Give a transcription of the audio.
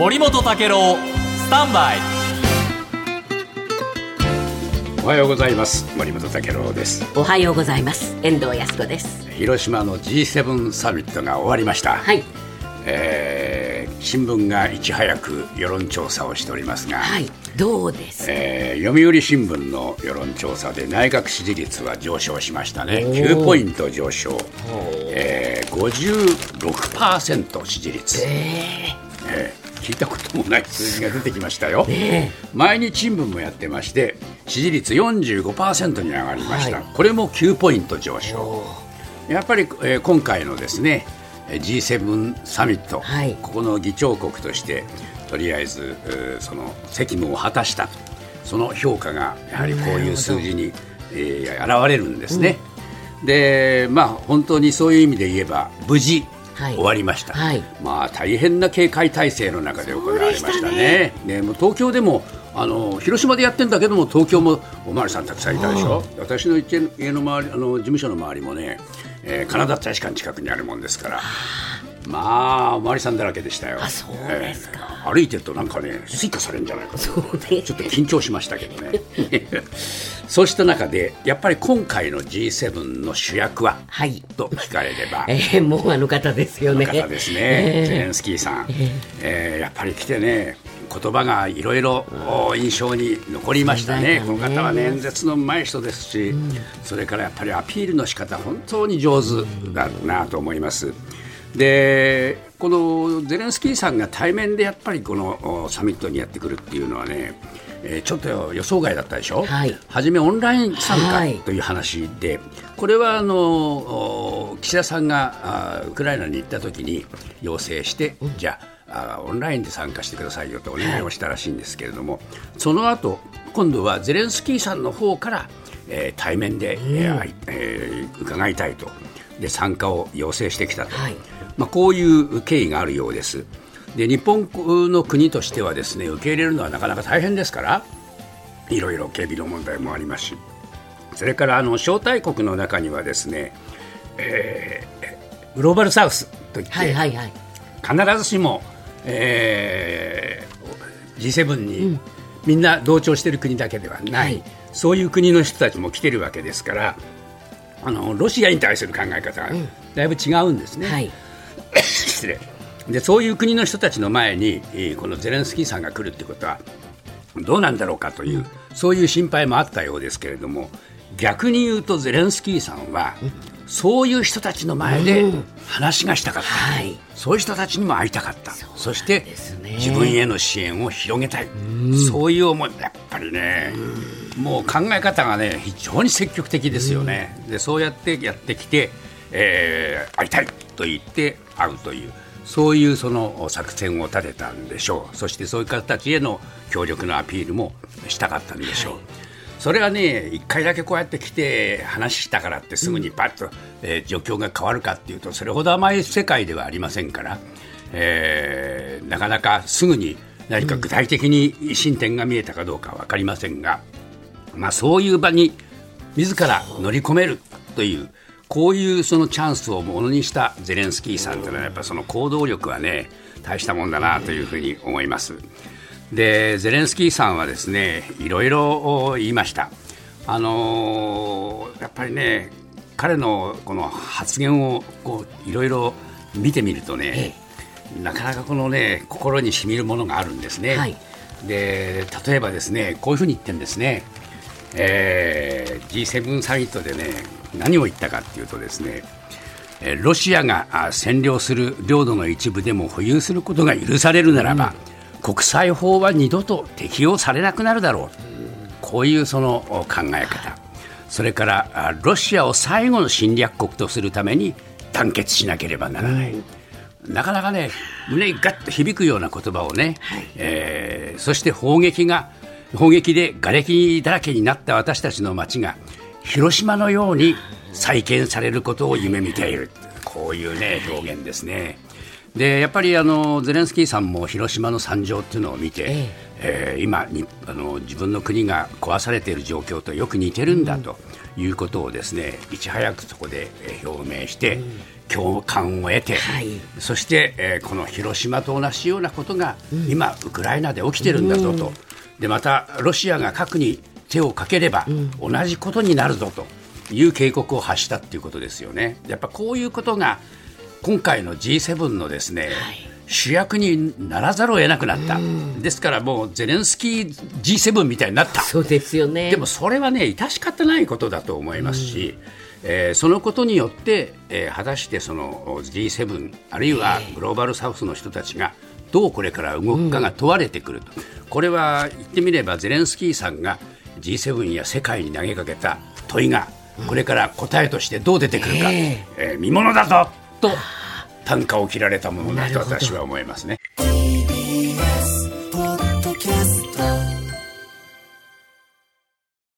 森本武郎スタンバイ。おはようございます。森本武郎です。おはようございます。遠藤康子です。広島の G7 サミットが終わりました、はい。えー新聞がいち早く世論調査をしておりますが、はい。どうですえー読売新聞の世論調査で内閣支持率は上昇しましたね。9ポイント上昇、えー、56%支持率、えー聞いたこともない数字が出てきましたよ、毎日新聞もやってまして支持率45%に上がりました、はい。これも9ポイント上昇。やっぱり、えー今回のですねえー G7 サミット、はい。ここの議長国としてとりあえずえーその責務を果たした。その評価がやはりこういう数字に、えー現れるんですね、でまあ本当にそういう意味で言えば無事はい。終わりました、はい。まあ大変な警戒態勢の中で行われましたそうでね。ねもう東京でもあの広島でやってんだけども東京もおまわりさんたくさんいたでしょ？私の家家の周りあの事務所の周りもね、えーカナダ大使館近くにあるもんですからまあおまわりさんだらけでしたよ。あそうですか。えー歩いてるとなんかね誰何されるんじゃないかと。ね。ちょっと緊張しましたけどね。そうした中でやっぱり今回の G7 の主役は、はい。と聞かれれば。えー、もうあの方ですよね。方ですね、えーゼレンスキーさん、えーやっぱり来てね、言葉がいろいろお印象に残りましたね、この方はね、演説のうまい人ですし、それからやっぱりアピールの仕方本当に上手だなと思います。でこのゼレンスキーさんが対面でやっぱりこのおサミットにやってくるっていうのはね、えーちょっと予想外だったでしょ、はい。初めオンライン参はい。加という話で、これはあのお岸田さんがあウクライナに行った時に要請して、じゃああオンラインで参加してくださいよとお願いをしたらしいんですけれども、その後今度はゼレンスキーさんの方から、えー対面で、えーあいえー伺いたいと。で参加を要請してきたと、はいまあ、こういう経緯があるようです。で日本の国としてはですね受け入れるのはなかなか大変ですからいろいろ警備の問題もありますし。それからあの招待国の中にはですね、えーグローバルサウスといって、はいはいはい。必ずしも、えー G7 にみんな同調している国だけではない、はい。そういう国の人たちも来てるわけですからあのロシアに対する考え方がだいぶ違うんですね。はい失礼。でそういう国の人たちの前にえーこのゼレンスキーさんが来るってことはどうなんだろうかという、そういう心配もあったようですけれども逆に言うとゼレンスキーさんは、そういう人たちの前で話がしたかった、はい。そういう人たちにも会いたかった。そして自分への支援を広げたい、そういう思い。やっぱりね、もう考え方がね非常に積極的ですよね、でそうやってやってきて、えー会いたいと言って会うというそういうその作戦を立てたんでしょうそしてそういう方たちへの協力のアピールもしたかったんでしょう。それはね、一回だけこうやって来て話したからってすぐにパッと、えー状況が変わるかっていうと、それほど甘い世界ではありませんから、えーなかなかすぐに何か具体的に進展が見えたかどうかは分かりませんが、まあ、そういう場に自ら乗り込めるという、こういうそのチャンスをものにしたゼレンスキーさんというのは、やっぱその行動力はね、大したもんだなというふうに思います。でゼレンスキーさんはですねいろいろ言いました、あのーやっぱりね彼のこの発言をこういろいろ見てみるとね、なかなかこのね心にしみるものがあるんですね。はいで例えばですねこういうふうに言ってるんですね、えー G7 サミットでね何を言ったかっていうとですねえーロシアがあ占領する領土の一部でも保有することが許されるならば、国際法は二度と適用されなくなるだろう、こういうそのお考え方、それからあロシアを最後の侵略国とするために団結しなければならない。なかなかね、胸にガッと響くような言葉をね、えーそして砲撃が、砲撃で瓦礫だらけになった私たちの街が、広島のように再建されることを夢見ている。こういうね、表現ですね。でやっぱりあのゼレンスキーさんも広島の惨状っていうのを見て、ええ。ー今にあの自分の国が壊されている状況とよく似てるんだということをですねいち早くそこでえー表明して、共感を得て、はい。そして、えーこの広島と同じようなことが、今、ウクライナで起きてるんだぞと、でまたロシアが核に手をかければ、同じことになるぞという警告を発したっていうことですよね。やっぱこういうことが今回の G7 のですね、主役にならざるを得なくなった、ですからもうゼレンスキー G7 みたいになった。そうですよね。でもそれはね致し方ないことだと思いますし、えーそのことによって、えー果たしてその G7 あるいはグローバルサウスの人たちがどうこれから動くかが問われてくると、これは言ってみればゼレンスキーさんが G7 や世界に投げかけた問いがこれから答えとしてどう出てくるか、ええー見ものだぞと単価を切られたものだと私は思いますね。